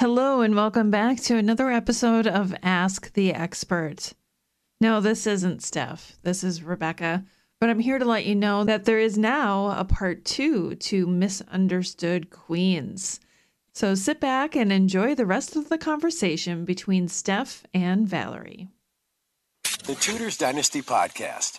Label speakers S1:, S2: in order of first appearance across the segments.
S1: Hello, and welcome back to another episode of Ask the Expert. No, this isn't Steph. This is Rebecca. But I'm here to let you know that there is now a part two to Misunderstood Queens. So sit back and enjoy the rest of the conversation between Steph and Valerie.
S2: The Tudors Dynasty Podcast.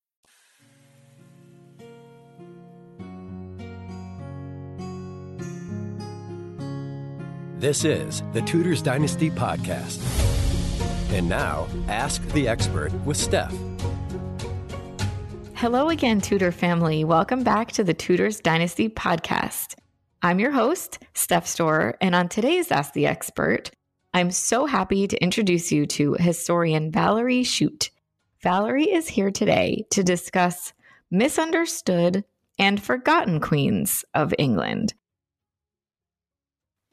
S2: This is the Tudors Dynasty Podcast. And now, Ask the Expert with Steph.
S3: Hello again, Tudor family. Welcome back to the Tudors Dynasty Podcast. I'm your host, Steph Stohrer, and on today's Ask the Expert, I'm so happy to introduce you to historian Valerie Schutte. Valerie is here today to discuss misunderstood and forgotten queens of England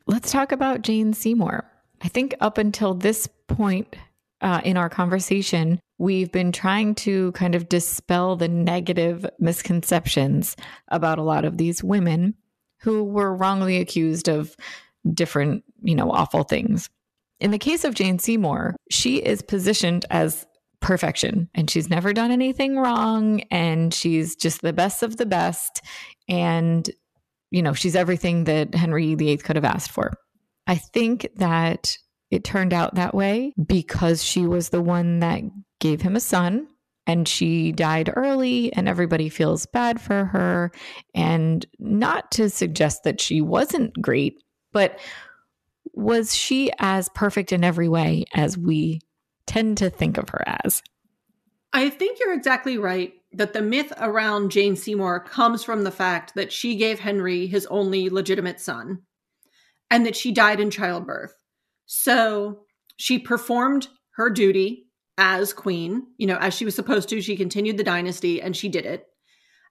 S3: let's talk about Jane Seymour. I think up until this point uh, in our conversation, we've been trying to kind of dispel the negative misconceptions about a lot of these women who were wrongly accused of different, you know, awful things. In the case of Jane Seymour, she is positioned as perfection and she's never done anything wrong and she's just the best of the best. And you know, she's everything that Henry VIII could have asked for. I think that it turned out that way because she was the one that gave him a son and she died early and everybody feels bad for her and not to suggest that she wasn't great but was she as perfect in every way as we tend to think of her as
S4: I think you're exactly right that the myth around Jane Seymour comes from the fact that she gave Henry his only legitimate son and that she died in childbirth. So she performed her duty as queen, you know, as she was supposed to. She continued the dynasty and she did it.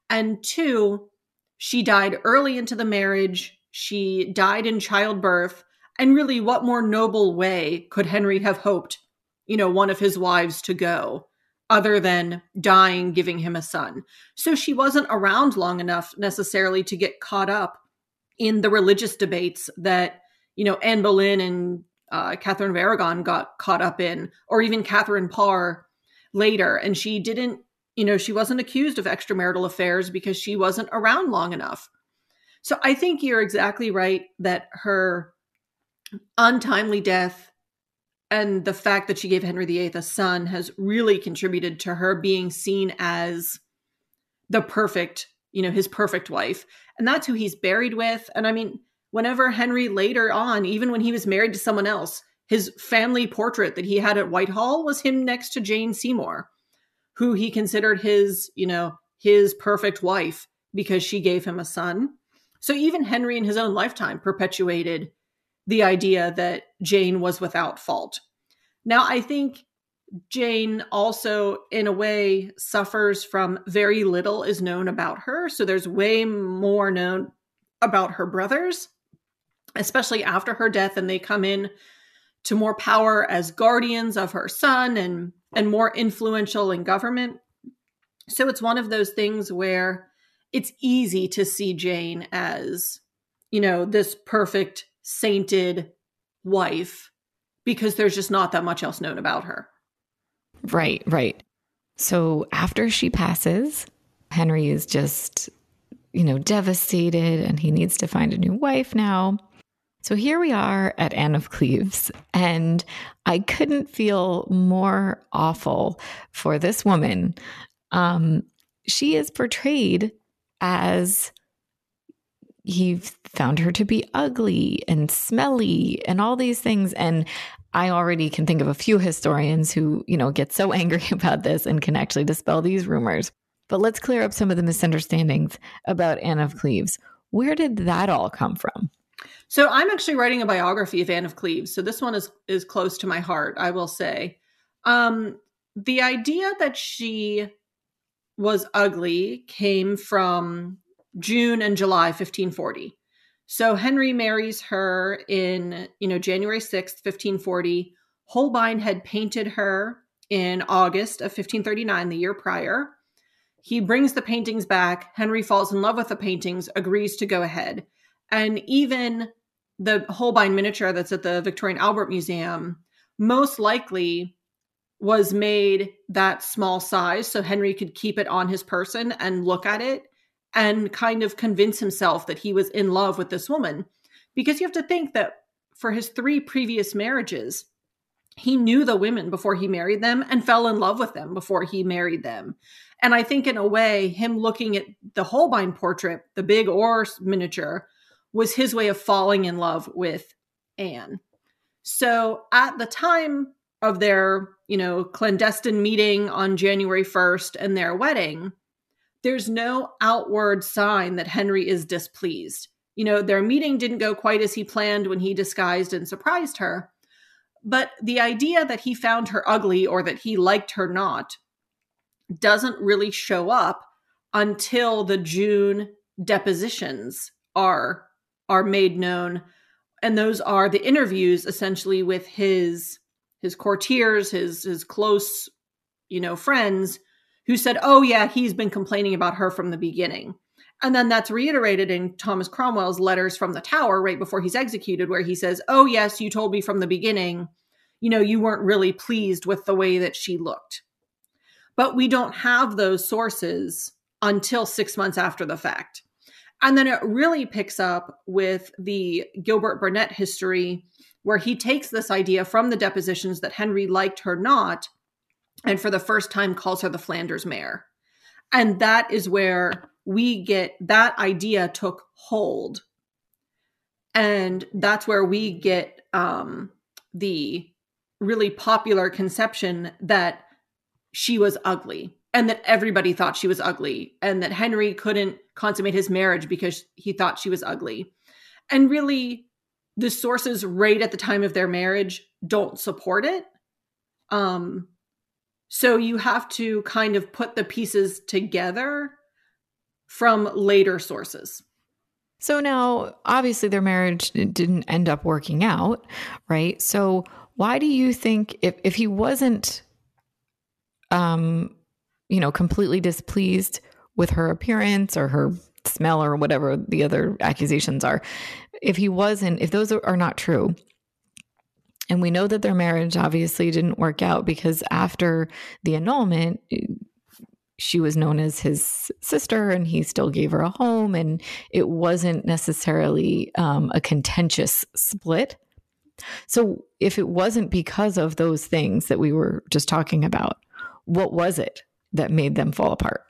S4: And two, she died early into the marriage. She died in childbirth. And really, what more noble way could Henry have hoped, you know, one of his wives to go other than dying, giving him a son. So she wasn't around long enough necessarily to get caught up in the religious debates that, you know, Anne Boleyn and uh, Catherine of Aragon got caught up in, or even Catherine Parr later. And she didn't, you know, she wasn't accused of extramarital affairs because she wasn't around long enough. So I think you're exactly right that her untimely death and the fact that she gave Henry VIII a son has really contributed to her being seen as the perfect, you know, his perfect wife. And that's who he's buried with. And I mean, whenever Henry later on, even when he was married to someone else, his family portrait that he had at Whitehall was him next to Jane Seymour, who he considered his, you know, his perfect wife because she gave him a son. So even Henry in his own lifetime perpetuated the idea that Jane was without fault. Now, I think Jane also, in a way, suffers from very little is known about her. So there's way more known about her brothers, especially after her death, and they come in to more power as guardians of her son and and more influential in government. So it's one of those things where it's easy to see Jane as, you know, this perfect sainted wife because there's just not that much else known about her.
S3: Right, right. So after she passes, Henry is just, you know, devastated and he needs to find a new wife now. So here we are at Anne of Cleves, and I couldn't feel more awful for this woman. Um, she is portrayed as he found her to be ugly and smelly and all these things. And I already can think of a few historians who, you know, get so angry about this and can actually dispel these rumors. But let's clear up some of the misunderstandings about Anne of Cleves. Where did that all come from?
S4: So I'm actually writing a biography of Anne of Cleves. So this one is is close to my heart, I will say. Um, the idea that she was ugly came from June and July 1540. So Henry marries her in, you know, January 6th, 1540. Holbein had painted her in August of 1539, the year prior. He brings the paintings back. Henry falls in love with the paintings, agrees to go ahead. And even the Holbein miniature that's at the Victorian Albert Museum most likely was made that small size so Henry could keep it on his person and look at it and kind of convince himself that he was in love with this woman. Because you have to think that for his three previous marriages, he knew the women before he married them and fell in love with them before he married them. And I think, in a way, him looking at the Holbein portrait, the big or miniature, was his way of falling in love with Anne. So at the time of their, you know, clandestine meeting on January 1st and their wedding, there's no outward sign that Henry is displeased. You know, their meeting didn't go quite as he planned when he disguised and surprised her. But the idea that he found her ugly or that he liked her not doesn't really show up until the June depositions are are made known and those are the interviews essentially with his his courtiers his his close you know friends who said oh yeah he's been complaining about her from the beginning. And then that's reiterated in Thomas Cromwell's letters from the tower right before he's executed where he says oh yes you told me from the beginning you know you weren't really pleased with the way that she looked. But we don't have those sources until 6 months after the fact. And then it really picks up with the Gilbert Burnet history, where he takes this idea from the depositions that Henry liked her not, and for the first time calls her the Flanders mare. And that is where we get that idea took hold. And that's where we get um, the really popular conception that she was ugly and that everybody thought she was ugly and that Henry couldn't consummate his marriage because he thought she was ugly. And really the sources right at the time of their marriage don't support it. Um so you have to kind of put the pieces together from later sources.
S3: So now obviously their marriage didn't end up working out, right? So why do you think if if he wasn't um you know, completely displeased with her appearance or her smell or whatever the other accusations are. If he wasn't, if those are not true, and we know that their marriage obviously didn't work out because after the annulment, she was known as his sister and he still gave her a home, and it wasn't necessarily um, a contentious split. So, if it wasn't because of those things that we were just talking about, what was it? that made them fall apart?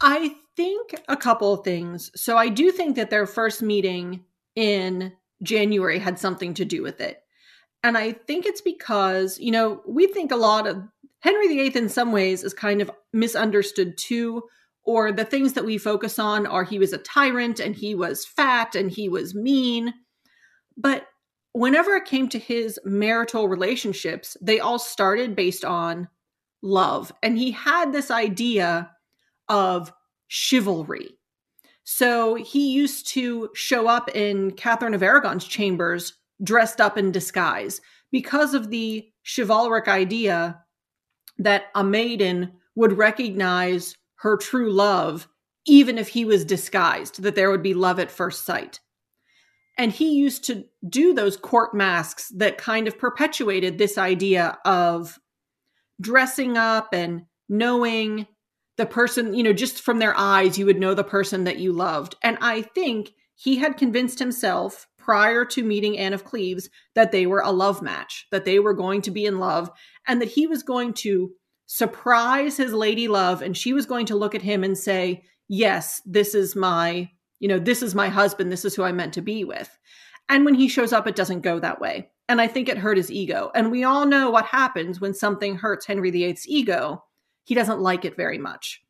S4: I think a couple of things. So I do think that their first meeting in January had something to do with it. And I think it's because, you know, we think a lot of Henry VIII in some ways is kind of misunderstood too, or the things that we focus on are he was a tyrant and he was fat and he was mean. But whenever it came to his marital relationships, they all started based on love. And he had this idea of chivalry. So he used to show up in Catherine of Aragon's chambers dressed up in disguise because of the chivalric idea that a maiden would recognize her true love even if he was disguised, that there would be love at first sight. And he used to do those court masques that kind of perpetuated this idea of dressing up and knowing the person, you know, just from their eyes, you would know the person that you loved. And I think he had convinced himself prior to meeting Anne of Cleves that they were a love match, that they were going to be in love, and that he was going to surprise his lady love and she was going to look at him and say, Yes, this is my, you know, this is my husband. This is who I'm meant to be with. And when he shows up, it doesn't go that way. And I think it hurt his ego. And we all know what happens when something hurts Henry VIII's ego. He doesn't like it very much.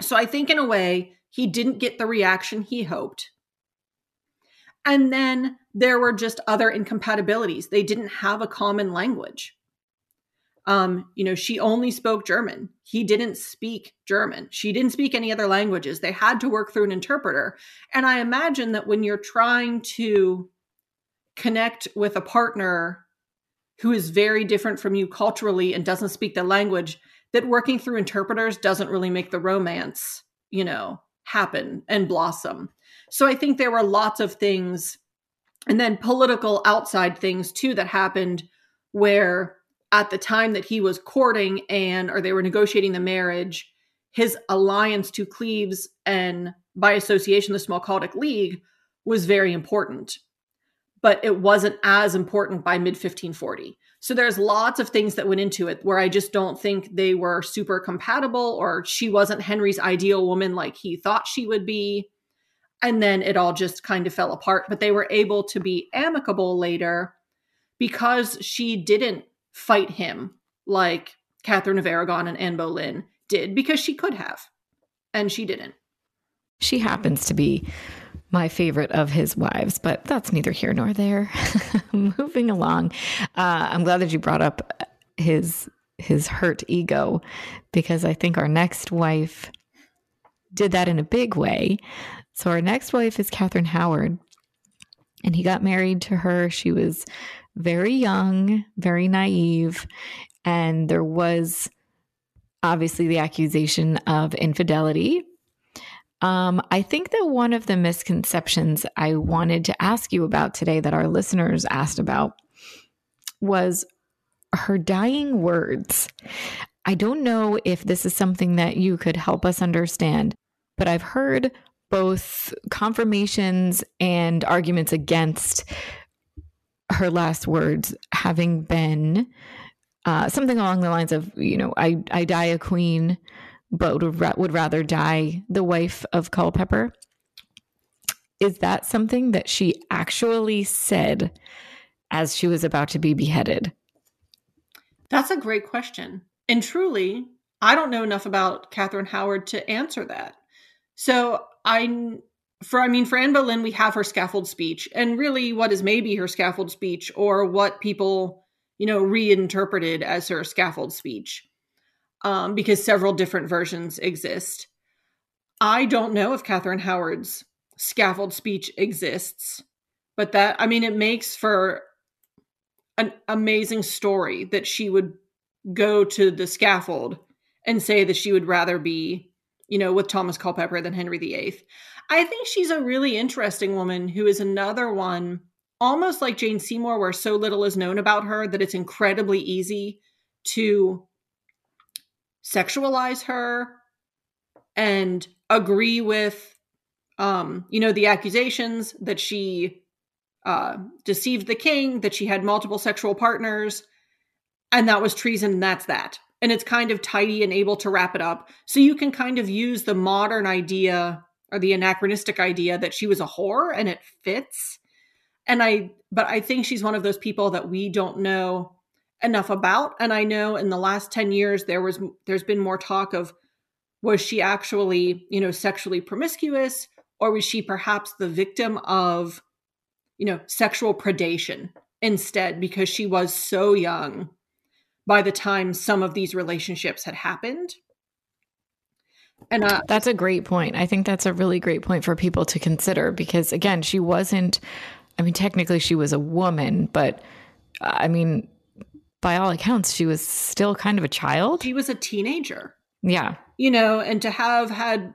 S4: So I think, in a way, he didn't get the reaction he hoped. And then there were just other incompatibilities. They didn't have a common language. Um, you know, she only spoke German. He didn't speak German. She didn't speak any other languages. They had to work through an interpreter. And I imagine that when you're trying to connect with a partner who is very different from you culturally and doesn't speak the language, that working through interpreters doesn't really make the romance, you know, happen and blossom. So I think there were lots of things and then political outside things too that happened where at the time that he was courting and or they were negotiating the marriage, his alliance to Cleves and by association the Smalcaldic League was very important. But it wasn't as important by mid 1540. So there's lots of things that went into it where I just don't think they were super compatible or she wasn't Henry's ideal woman like he thought she would be. And then it all just kind of fell apart. But they were able to be amicable later because she didn't fight him like Catherine of Aragon and Anne Boleyn did because she could have, and she didn't.
S3: She happens to be my favorite of his wives, but that's neither here nor there. Moving along, uh, I'm glad that you brought up his his hurt ego because I think our next wife did that in a big way. So our next wife is Catherine Howard, and he got married to her. She was very young, very naive, and there was obviously the accusation of infidelity. Um, I think that one of the misconceptions I wanted to ask you about today that our listeners asked about was her dying words. I don't know if this is something that you could help us understand, but I've heard both confirmations and arguments against her last words having been uh, something along the lines of, you know, I, I die a queen, but would, would rather die the wife of Culpeper. Is that something that she actually said as she was about to be beheaded?
S4: That's a great question. And truly, I don't know enough about Catherine Howard to answer that. So I for I mean for Anne Boleyn, we have her scaffold speech, and really what is maybe her scaffold speech, or what people you know reinterpreted as her scaffold speech, um, because several different versions exist. I don't know if Catherine Howard's scaffold speech exists, but that I mean it makes for an amazing story that she would go to the scaffold and say that she would rather be, you know, with Thomas Culpepper than Henry VIII. I think she's a really interesting woman who is another one, almost like Jane Seymour, where so little is known about her that it's incredibly easy to sexualize her and agree with um you know the accusations that she uh deceived the king that she had multiple sexual partners and that was treason and that's that and it's kind of tidy and able to wrap it up so you can kind of use the modern idea or the anachronistic idea that she was a whore and it fits. And I, but I think she's one of those people that we don't know enough about. And I know in the last 10 years, there was, there's been more talk of was she actually, you know, sexually promiscuous or was she perhaps the victim of, you know, sexual predation instead because she was so young by the time some of these relationships had happened
S3: and uh, that's a great point. I think that's a really great point for people to consider because, again, she wasn't, I mean, technically she was a woman, but I mean, by all accounts, she was still kind of a child.
S4: She was a teenager.
S3: Yeah.
S4: You know, and to have had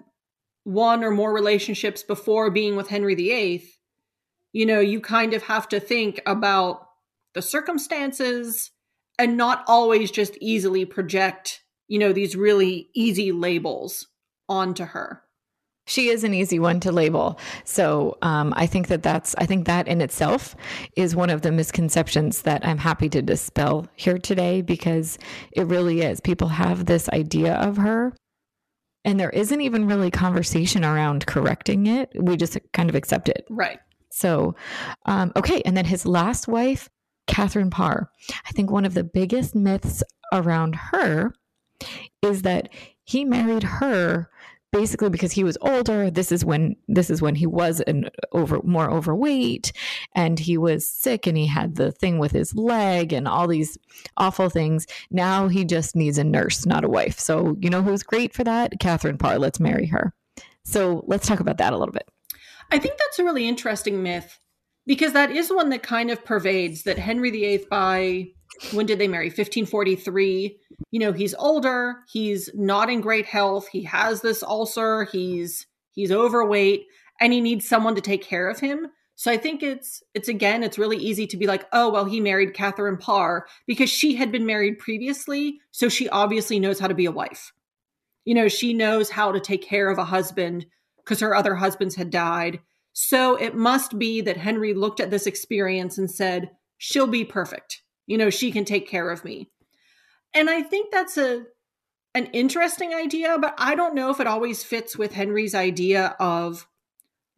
S4: one or more relationships before being with Henry VIII, you know, you kind of have to think about the circumstances and not always just easily project, you know, these really easy labels onto her.
S3: She is an easy one to label. So um, I think that that's, I think that in itself is one of the misconceptions that I'm happy to dispel here today because it really is. People have this idea of her and there isn't even really conversation around correcting it. We just kind of accept it.
S4: Right.
S3: So, um, okay. And then his last wife, Catherine Parr. I think one of the biggest myths around her is that he married her basically because he was older this is when this is when he was an over more overweight and he was sick and he had the thing with his leg and all these awful things. Now he just needs a nurse not a wife. So you know who's great for that? Catherine parr. Let's marry her. So let's talk about that a little bit.
S4: I think that's a really interesting myth because that is one that kind of pervades that henry viii by when did they marry? 1543 you know he's older he's not in great health he has this ulcer he's he's overweight and he needs someone to take care of him. So i think it's it's again it's really easy to be like oh well he married catherine parr because she had been married previously so she obviously knows how to be a wife. You know she knows how to take care of a husband because her other husbands had died. So it must be that henry looked at this experience and said she'll be perfect. You know she can take care of me and i think that's a an interesting idea but i don't know if it always fits with henry's idea of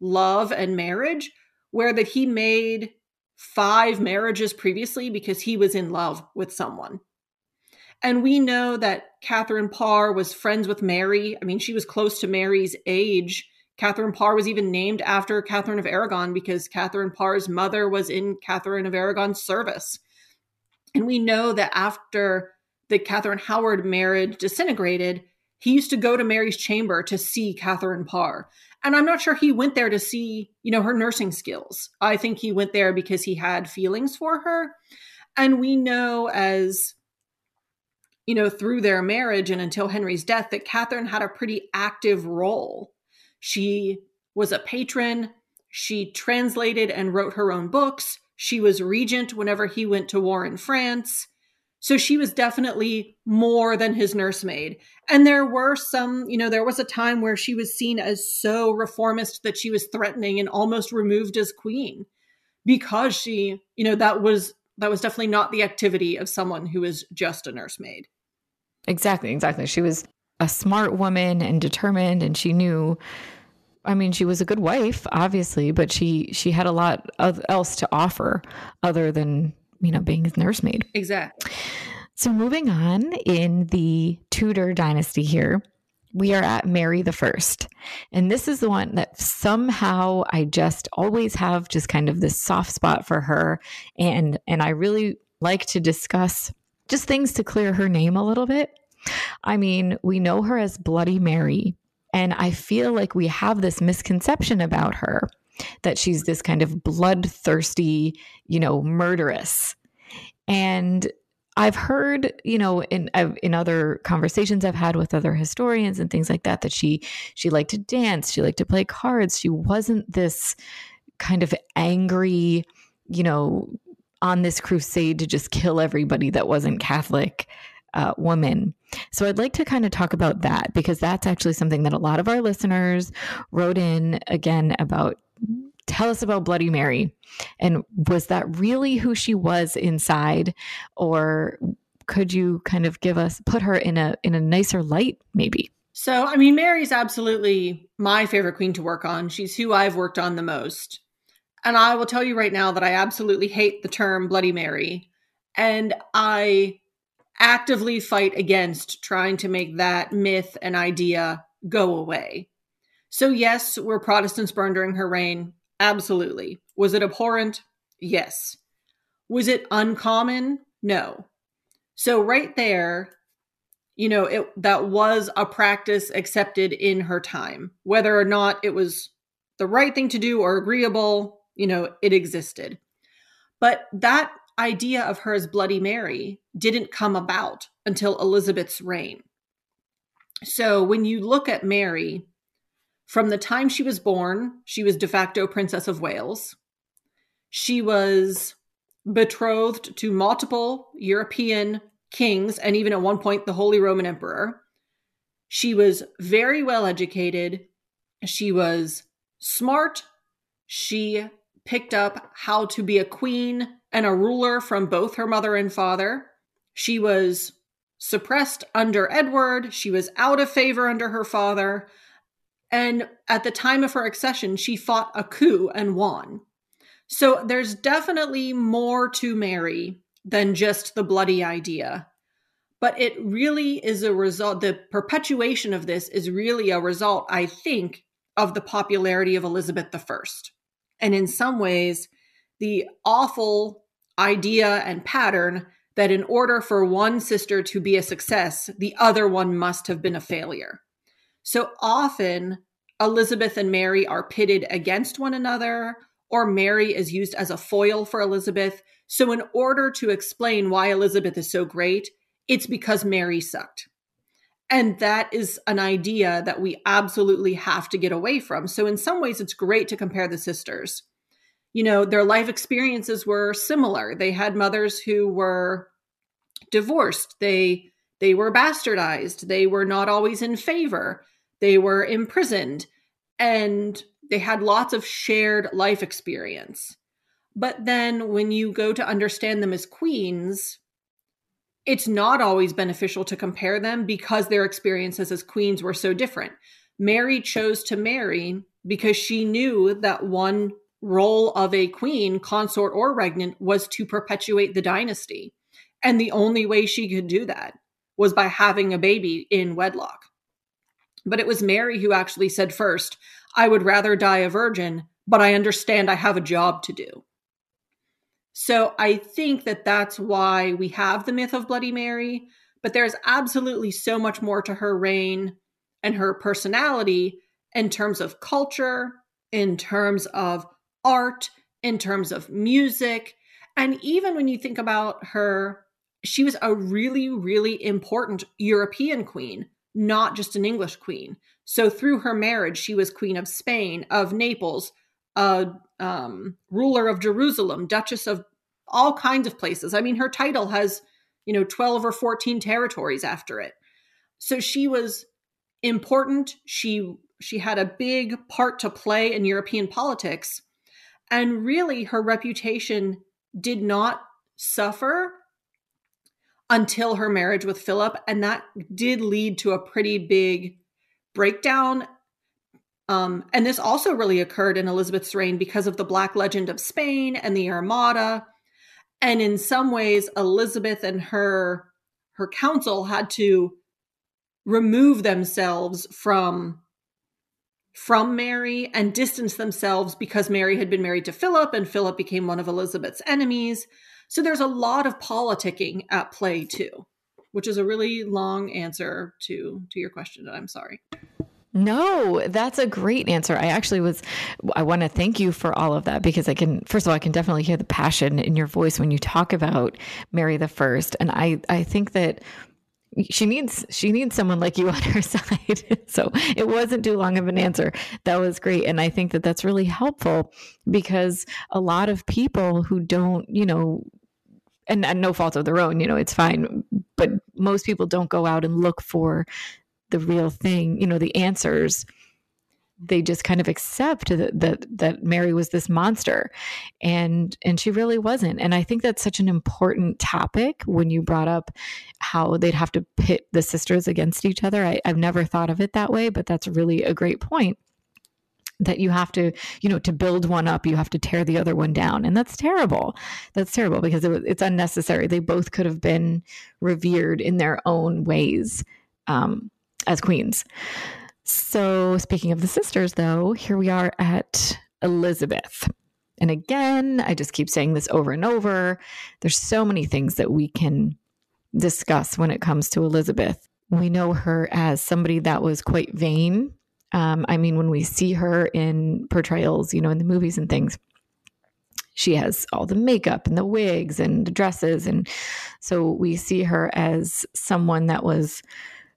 S4: love and marriage where that he made five marriages previously because he was in love with someone. And we know that catherine parr was friends with mary. I mean she was close to mary's age. Catherine Parr was even named after Catherine of Aragon because Catherine Parr's mother was in Catherine of Aragon's service. And we know that after the Catherine Howard marriage disintegrated, he used to go to Mary's chamber to see Catherine Parr. And I'm not sure he went there to see, you know, her nursing skills. I think he went there because he had feelings for her. And we know as, you know, through their marriage and until Henry's death, that Catherine had a pretty active role. She was a patron. She translated and wrote her own books. She was regent whenever he went to war in France. So she was definitely more than his nursemaid. And there were some, you know, there was a time where she was seen as so reformist that she was threatening and almost removed as queen because she, you know, that was that was definitely not the activity of someone who is just a nursemaid.
S3: Exactly, exactly. She was a smart woman and determined and she knew I mean, she was a good wife, obviously, but she she had a lot of else to offer other than you know being his nursemaid.
S4: Exactly.
S3: So moving on in the Tudor dynasty here, we are at Mary the First, and this is the one that somehow I just always have just kind of this soft spot for her, and and I really like to discuss just things to clear her name a little bit. I mean, we know her as Bloody Mary, and I feel like we have this misconception about her that she's this kind of bloodthirsty, you know, murderess. And I've heard, you know, in in other conversations I've had with other historians and things like that, that she she liked to dance, she liked to play cards. She wasn't this kind of angry, you know, on this crusade to just kill everybody that wasn't Catholic uh, woman. So I'd like to kind of talk about that because that's actually something that a lot of our listeners wrote in again about. Tell us about Bloody Mary. And was that really who she was inside? Or could you kind of give us put her in a in a nicer light, maybe?
S4: So, I mean, Mary's absolutely my favorite queen to work on. She's who I've worked on the most. And I will tell you right now that I absolutely hate the term Bloody Mary. And I actively fight against trying to make that myth and idea go away. So, yes, were Protestants burned during her reign? Absolutely. Was it abhorrent? Yes. Was it uncommon? No. So, right there, you know, it, that was a practice accepted in her time. Whether or not it was the right thing to do or agreeable, you know, it existed. But that idea of her as Bloody Mary didn't come about until Elizabeth's reign. So when you look at Mary, from the time she was born, she was de facto Princess of Wales. She was betrothed to multiple European kings and even at one point the Holy Roman Emperor. She was very well educated. She was smart. She picked up how to be a queen and a ruler from both her mother and father. She was suppressed under Edward. She was out of favor under her father. And at the time of her accession, she fought a coup and won. So there's definitely more to Mary than just the bloody idea. but it really is a result, the perpetuation of this is really a result, I think, of the popularity of Elizabeth I. And in some ways, the awful idea and pattern that in order for one sister to be a success, the other one must have been a failure. So often, Elizabeth and Mary are pitted against one another, or Mary is used as a foil for Elizabeth. So, in order to explain why Elizabeth is so great, it's because Mary sucked. And that is an idea that we absolutely have to get away from. So, in some ways, it's great to compare the sisters. You know, their life experiences were similar. They had mothers who were divorced. They they were bastardized. They were not always in favor. They were imprisoned. And they had lots of shared life experience. But then when you go to understand them as queens, it's not always beneficial to compare them because their experiences as queens were so different. Mary chose to marry because she knew that one role of a queen, consort or regnant, was to perpetuate the dynasty. And the only way she could do that was by having a baby in wedlock. But it was Mary who actually said first, I would rather die a virgin, but I understand I have a job to do. So I think that that's why we have the myth of Bloody Mary, but there's absolutely so much more to her reign and her personality in terms of culture, in terms of art, in terms of music. And even when you think about her, she was a really, really important European queen, not just an English queen. So through her marriage, she was queen of Spain, of Naples, a um, ruler of Jerusalem, Duchess of all kinds of places. I mean, her title has, you know, 12 or 14 territories after it. So she was important. She she had a big part to play in European politics. And really her reputation did not suffer until her marriage with Philip and that did lead to a pretty big breakdown. Um, and this also really occurred in Elizabeth's reign because of the Black Legend of Spain and the Armada. And in some ways, Elizabeth and her her council had to remove themselves from from Mary and distance themselves because Mary had been married to Philip and Philip became one of Elizabeth's enemies. So there's a lot of politicking at play too which is a really long answer to to your question and i'm sorry
S3: no, that's a great answer. I actually was, I want to thank you for all of that because I can, first of all, I can definitely hear the passion in your voice when you talk about Mary the First. And I, I think that she needs she needs someone like you on her side so it wasn't too long of an answer that was great and i think that that's really helpful because a lot of people who don't you know and, and no fault of their own, you know, it's fine. But most people don't go out and look for the real thing, you know, the answers. They just kind of accept that, that that Mary was this monster, and and she really wasn't. And I think that's such an important topic when you brought up how they'd have to pit the sisters against each other. I, I've never thought of it that way, but that's really a great point that you have to, you know, to build one up, you have to tear the other one down. And that's terrible. That's terrible because it, it's unnecessary. They both could have been revered in their own ways um, as queens. So, speaking of the sisters, though, here we are at Elizabeth. And again, I just keep saying this over and over. There's so many things that we can discuss when it comes to Elizabeth. We know her as somebody that was quite vain um, I mean, when we see her in portrayals, you know, in the movies and things, she has all the makeup and the wigs and the dresses. And so we see her as someone that was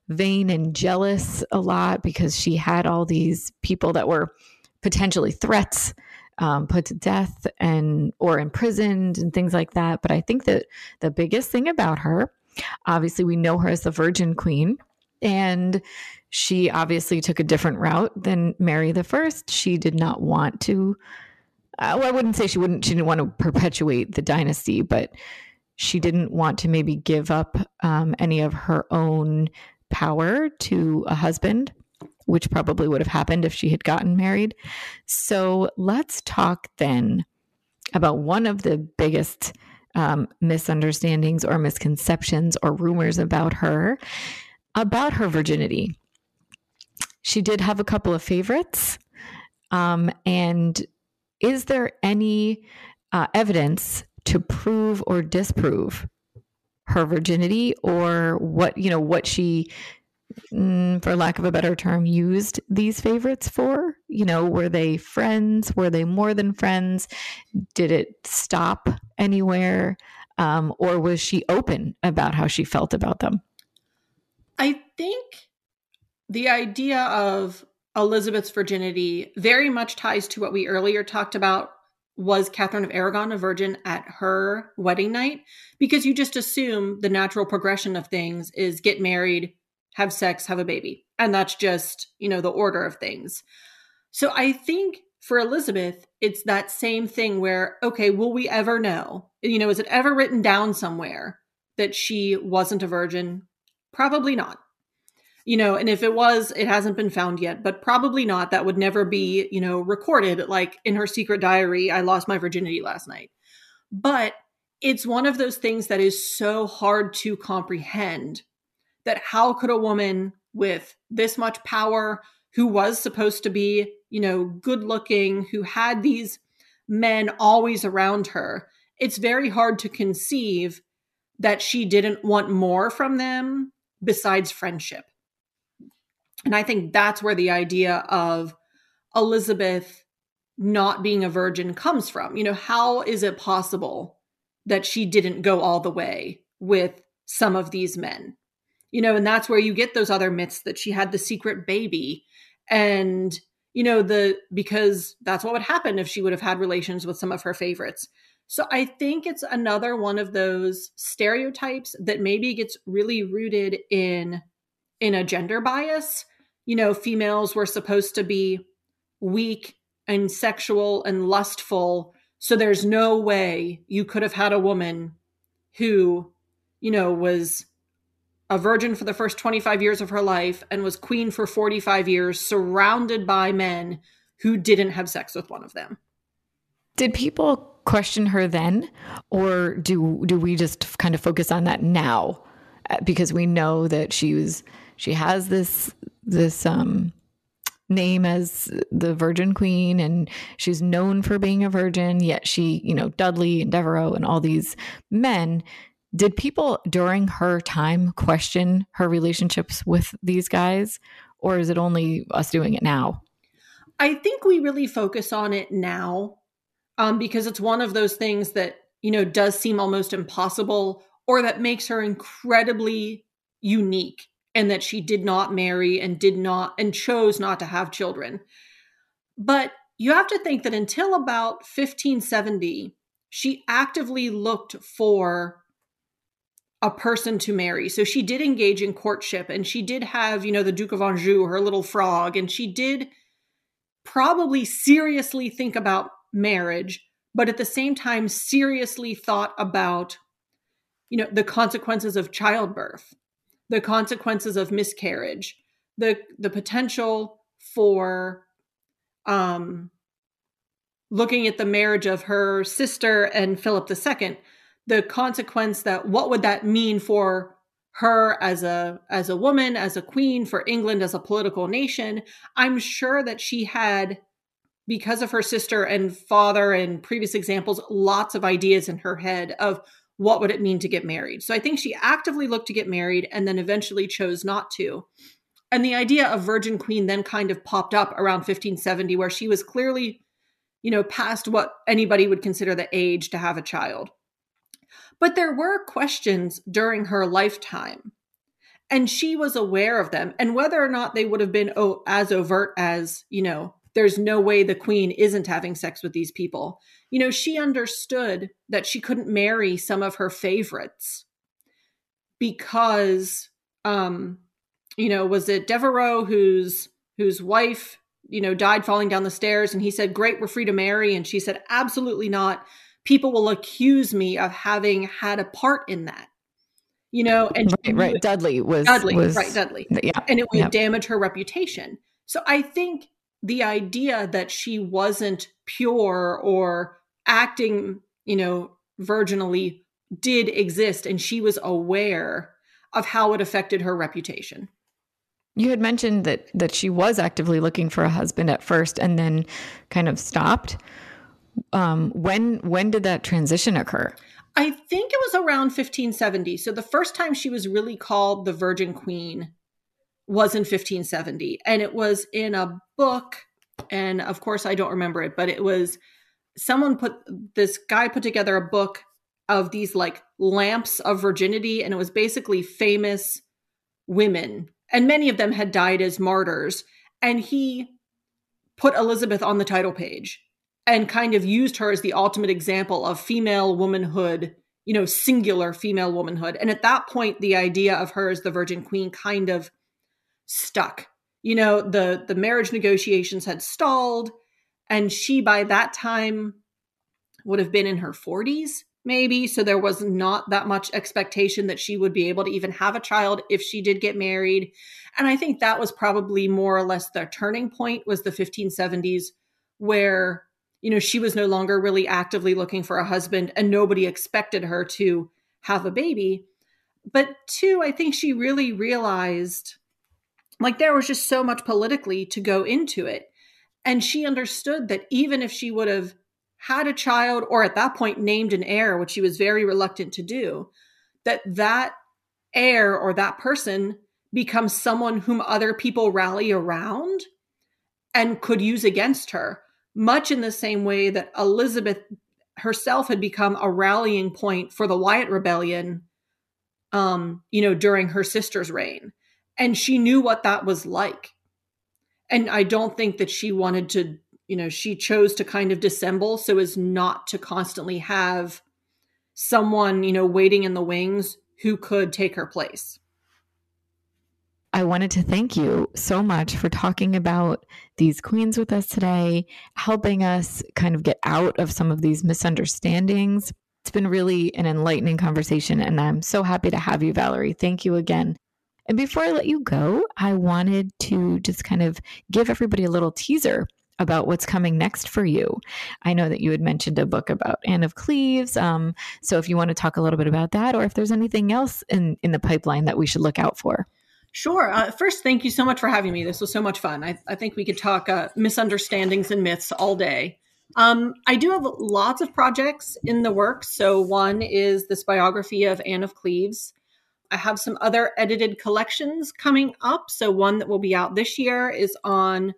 S3: vain and jealous a lot because she had all these people that were potentially threats um, put to death and or imprisoned and things like that but i think that the biggest thing about her obviously we know her as the virgin queen and she obviously took a different route than Mary the First. She did not want to. Uh, well, I wouldn't say she wouldn't. She didn't want to perpetuate the dynasty, but she didn't want to maybe give up um, any of her own power to a husband, which probably would have happened if she had gotten married. So let's talk then about one of the biggest um, misunderstandings or misconceptions or rumors about her, about her virginity. She did have a couple of favorites. Um, and is there any uh, evidence to prove or disprove her virginity or what, you know, what she mm, for lack of a better term, used these favorites for? You know, were they friends? Were they more than friends? Did it stop anywhere? Um, or was she open about how she felt about them?
S4: I think the idea of Elizabeth's virginity very much ties to what we earlier talked about was Catherine of Aragon a virgin at her wedding night? Because you just assume the natural progression of things is get married, have sex, have a baby. And that's just, you know, the order of things. So I think for Elizabeth, it's that same thing where, okay, will we ever know? You know, is it ever written down somewhere that she wasn't a virgin? Probably not. You know, and if it was, it hasn't been found yet, but probably not. That would never be, you know, recorded like in her secret diary, I lost my virginity last night. But it's one of those things that is so hard to comprehend that how could a woman with this much power, who was supposed to be, you know, good looking, who had these men always around her, it's very hard to conceive that she didn't want more from them besides friendship. And I think that's where the idea of Elizabeth not being a virgin comes from. You know, how is it possible that she didn't go all the way with some of these men? you know, and that's where you get those other myths that she had the secret baby and you know the because that's what would happen if she would have had relations with some of her favorites so i think it's another one of those stereotypes that maybe gets really rooted in in a gender bias you know females were supposed to be weak and sexual and lustful. So there's no way you could have had a woman who you know was a virgin for the first 25 years of her life and was queen for 45 years, surrounded by men who didn't have sex with one of them.
S3: Did people question her then, or do do we just kind of focus on that now? Uh, because we know that she was she has this this um name as the Virgin Queen and she's known for being a virgin, yet she, you know, Dudley and Devereux and all these men did people during her time question her relationships with these guys, or is it only us doing it now?
S4: I think we really focus on it now um, because it's one of those things that, you know, does seem almost impossible or that makes her incredibly unique and that she did not marry and did not and chose not to have children. But you have to think that until about 1570, she actively looked for a person to marry. So she did engage in courtship and she did have, you know, the Duke of Anjou, her little frog, and she did probably seriously think about marriage, but at the same time, seriously thought about, you know, the consequences of childbirth, the consequences of miscarriage, the the potential for um looking at the marriage of her sister and Philip II the consequence that what would that mean for her as a as a woman as a queen for England as a political nation? I'm sure that she had because of her sister and father and previous examples lots of ideas in her head of what would it mean to get married so i think she actively looked to get married and then eventually chose not to and the idea of virgin queen then kind of popped up around 1570 where she was clearly you know past what anybody would consider the age to have a child but there were questions during her lifetime, and she was aware of them. And whether or not they would have been oh, as overt as, you know, there's no way the queen isn't having sex with these people, you know, she understood that she couldn't marry some of her favorites because, um, you know, was it Devereux whose whose wife you know died falling down the stairs and he said great we're free to marry. And she said absolutely not. People will accuse me of having had a part in that. You know and
S3: right, right. dudley was
S4: dudley
S3: was,
S4: right dudley.
S3: yeah
S4: and it would yeah. damage her reputation. So i think the idea that she wasn't pure or acting you know virginally did exist and she was aware of how it affected her reputation.
S3: You had mentioned that that she was actively looking for a husband at first and then kind of stopped. Um, when when did that transition occur?
S4: I think it was around 1570. So the first time she was really called the Virgin Queen was in 1570 and it was in a book and of course I don't remember it but it was someone put this guy put together a book of these like lamps of virginity and it was basically famous women and many of them had died as martyrs and he put Elizabeth on the title page and kind of used her as the ultimate example of female womanhood you know singular female womanhood and at that point the idea of her as the virgin queen kind of stuck. You know the the marriage negotiations had stalled and she by that time would have been in her 40s maybe. So there was not that much expectation that she would be able to even have a child if she did get married. And i think that was probably more or less the turning point was the 1570s where you know she was no longer really actively looking for a husband and nobody expected her to have a baby. But two i think she really realized like there was just so much politically to go into it. And she understood that even if she would have had a child or at that point named an heir, which she was very reluctant to do, that that heir or that person becomes someone whom other people rally around and could use against her, much in the same way that Elizabeth herself had become a rallying point for the Wyatt Rebellion, um, you know, during her sister's reign and she knew what that was like and i don't think that she wanted to you know she chose to kind of dissemble so as not to constantly have someone you know waiting in the wings who could take her place
S3: I wanted to thank you so much for talking about these queens with us today, helping us kind of get out of some of these misunderstandings. It's been really an enlightening conversation, and I'm so happy to have you, Valerie. Thank you again. And before I let you go, I wanted to just kind of give everybody a little teaser about what's coming next for you. I know that you had mentioned a book about Anne of Cleves. Um, so if you want to talk a little bit about that, or if there's anything else in, in the pipeline that we should look out for.
S4: Sure. Uh, first, thank you so much for having me. This was so much fun. I, I think we could talk uh, misunderstandings and myths all day. Um, I do have lots of projects in the works. So, one is this biography of Anne of Cleves. I have some other edited collections coming up. So, one that will be out this year is on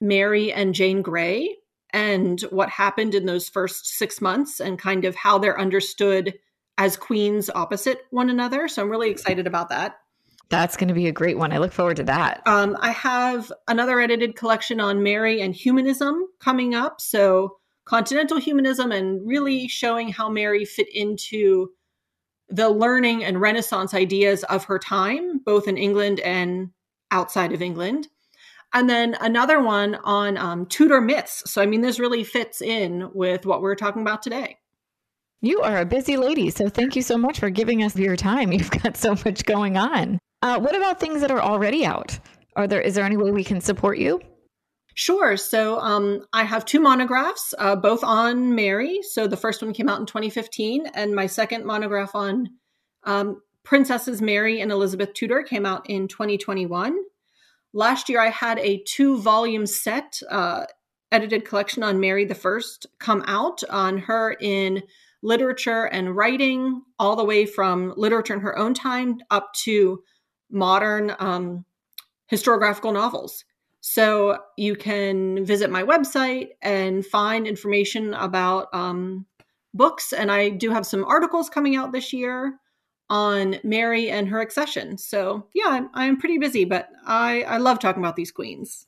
S4: Mary and Jane Grey and what happened in those first six months and kind of how they're understood as queens opposite one another. So, I'm really excited about that.
S3: That's going to be a great one. I look forward to that.
S4: Um, I have another edited collection on Mary and humanism coming up. So, continental humanism and really showing how Mary fit into the learning and Renaissance ideas of her time, both in England and outside of England. And then another one on um, Tudor myths. So, I mean, this really fits in with what we're talking about today.
S3: You are a busy lady. So, thank you so much for giving us your time. You've got so much going on. Uh, what about things that are already out? Are there is there any way we can support you?
S4: Sure. So um, I have two monographs, uh, both on Mary. So the first one came out in 2015, and my second monograph on um, Princesses Mary and Elizabeth Tudor came out in 2021. Last year, I had a two volume set, uh, edited collection on Mary the First come out on her in literature and writing, all the way from literature in her own time up to modern um, historiographical novels. So you can visit my website and find information about um, books. And I do have some articles coming out this year on Mary and her accession. So yeah, I'm, I'm pretty busy, but I, I love talking about these queens.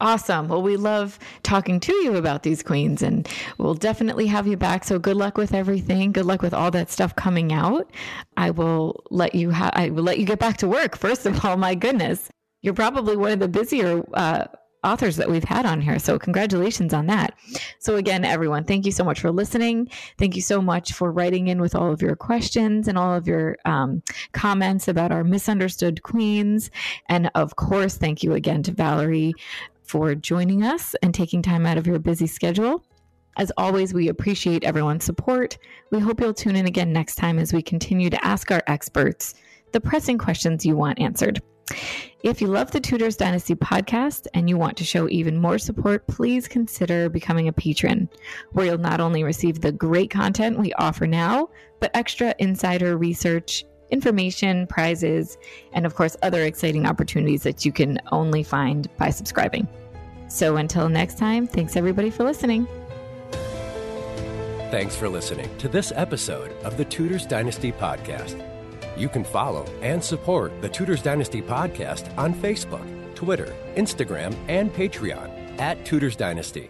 S3: Awesome. Well, we love talking to you about these queens and we'll definitely have you back. So good luck with everything. Good luck with all that stuff coming out. I will let you ha- I will let you get back to work. First of all, my goodness. You're probably one of the busier uh, authors that we've had on here. So, congratulations on that. So, again, everyone, thank you so much for listening. Thank you so much for writing in with all of your questions and all of your um, comments about our misunderstood queens. And of course, thank you again to Valerie for joining us and taking time out of your busy schedule. As always, we appreciate everyone's support. We hope you'll tune in again next time as we continue to ask our experts the pressing questions you want answered. If you love the Tudors Dynasty podcast and you want to show even more support, please consider becoming a patron, where you'll not only receive the great content we offer now, but extra insider research, information, prizes, and of course, other exciting opportunities that you can only find by subscribing. So until next time, thanks everybody for listening.
S2: Thanks for listening to this episode of the Tudors Dynasty Podcast. You can follow and support the Tudors Dynasty Podcast on Facebook, Twitter, Instagram, and Patreon at Tudors Dynasty.